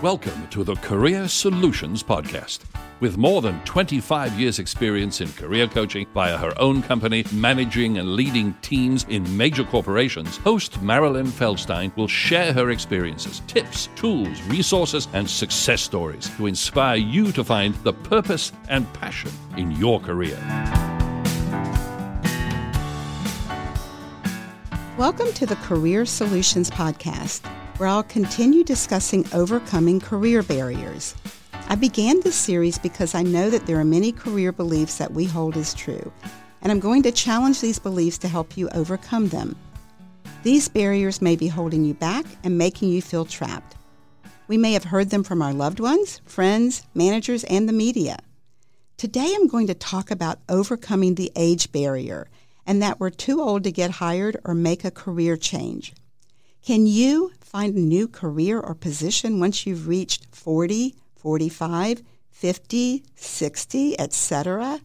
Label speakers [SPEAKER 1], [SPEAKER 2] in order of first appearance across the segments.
[SPEAKER 1] Welcome to the Career Solutions Podcast. With more than 25 years' experience in career coaching via her own company, managing and leading teams in major corporations, host Marilyn Feldstein will share her experiences, tips, tools, resources, and success stories to inspire you to find the purpose and passion in your career.
[SPEAKER 2] Welcome to the Career Solutions Podcast where I'll continue discussing overcoming career barriers. I began this series because I know that there are many career beliefs that we hold as true, and I'm going to challenge these beliefs to help you overcome them. These barriers may be holding you back and making you feel trapped. We may have heard them from our loved ones, friends, managers, and the media. Today I'm going to talk about overcoming the age barrier and that we're too old to get hired or make a career change. Can you find a new career or position once you've reached 40, 45, 50, 60, etc.?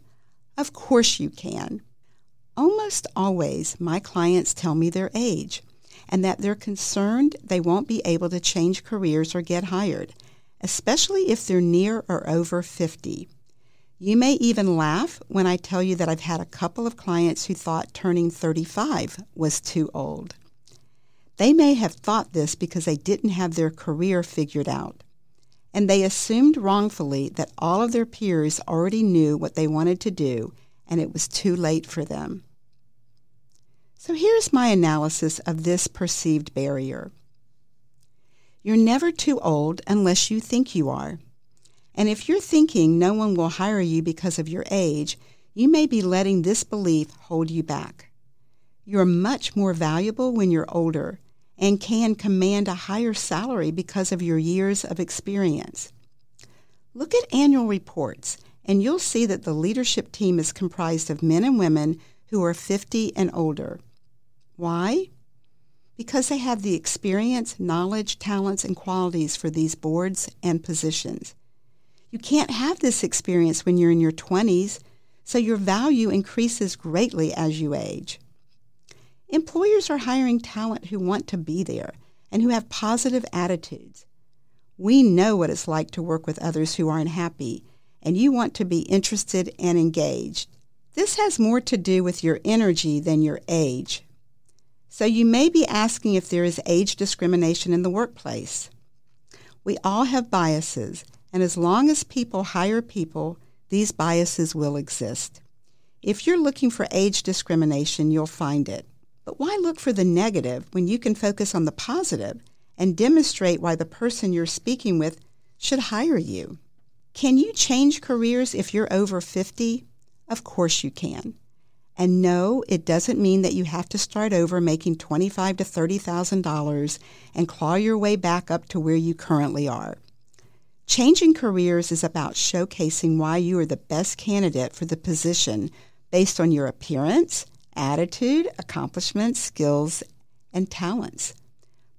[SPEAKER 2] Of course you can. Almost always, my clients tell me their age and that they're concerned they won't be able to change careers or get hired, especially if they're near or over 50. You may even laugh when I tell you that I've had a couple of clients who thought turning 35 was too old. They may have thought this because they didn't have their career figured out. And they assumed wrongfully that all of their peers already knew what they wanted to do and it was too late for them. So here's my analysis of this perceived barrier. You're never too old unless you think you are. And if you're thinking no one will hire you because of your age, you may be letting this belief hold you back. You're much more valuable when you're older and can command a higher salary because of your years of experience. Look at annual reports, and you'll see that the leadership team is comprised of men and women who are 50 and older. Why? Because they have the experience, knowledge, talents, and qualities for these boards and positions. You can't have this experience when you're in your 20s, so your value increases greatly as you age. Employers are hiring talent who want to be there and who have positive attitudes. We know what it's like to work with others who aren't happy, and you want to be interested and engaged. This has more to do with your energy than your age. So you may be asking if there is age discrimination in the workplace. We all have biases, and as long as people hire people, these biases will exist. If you're looking for age discrimination, you'll find it. But why look for the negative when you can focus on the positive and demonstrate why the person you're speaking with should hire you? Can you change careers if you're over 50? Of course you can. And no, it doesn't mean that you have to start over making twenty-five to thirty thousand dollars and claw your way back up to where you currently are. Changing careers is about showcasing why you are the best candidate for the position based on your appearance, attitude, accomplishments, skills, and talents.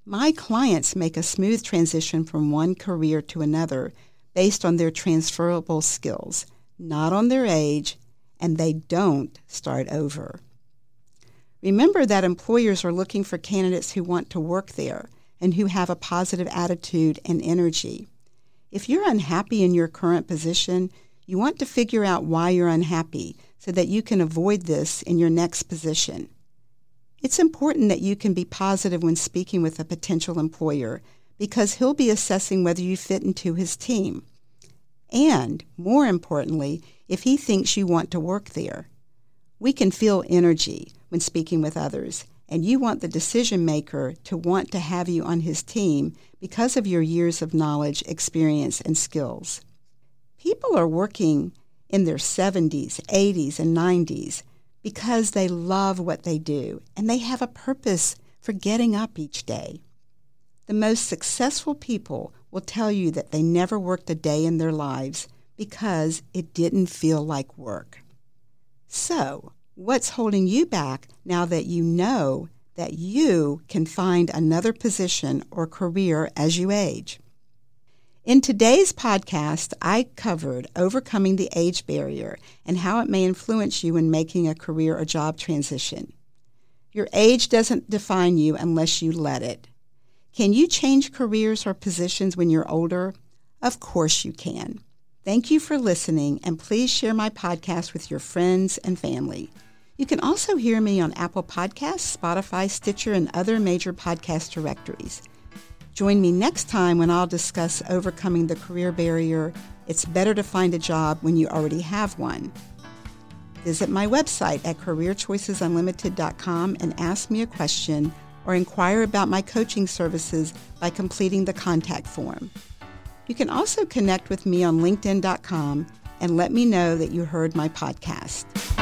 [SPEAKER 2] My clients make a smooth transition from one career to another based on their transferable skills, not on their age, and they don't start over. Remember that employers are looking for candidates who want to work there and who have a positive attitude and energy. If you're unhappy in your current position, you want to figure out why you're unhappy so that you can avoid this in your next position. It's important that you can be positive when speaking with a potential employer because he'll be assessing whether you fit into his team. And, more importantly, if he thinks you want to work there. We can feel energy when speaking with others, and you want the decision maker to want to have you on his team because of your years of knowledge, experience, and skills. People are working in their 70s, 80s, and 90s because they love what they do and they have a purpose for getting up each day. The most successful people will tell you that they never worked a day in their lives because it didn't feel like work. So, what's holding you back now that you know that you can find another position or career as you age? In today's podcast, I covered overcoming the age barrier and how it may influence you in making a career or job transition. Your age doesn't define you unless you let it. Can you change careers or positions when you're older? Of course you can. Thank you for listening, and please share my podcast with your friends and family. You can also hear me on Apple Podcasts, Spotify, Stitcher, and other major podcast directories. Join me next time when I'll discuss overcoming the career barrier. It's better to find a job when you already have one. Visit my website at careerchoicesunlimited.com and ask me a question or inquire about my coaching services by completing the contact form. You can also connect with me on LinkedIn.com and let me know that you heard my podcast.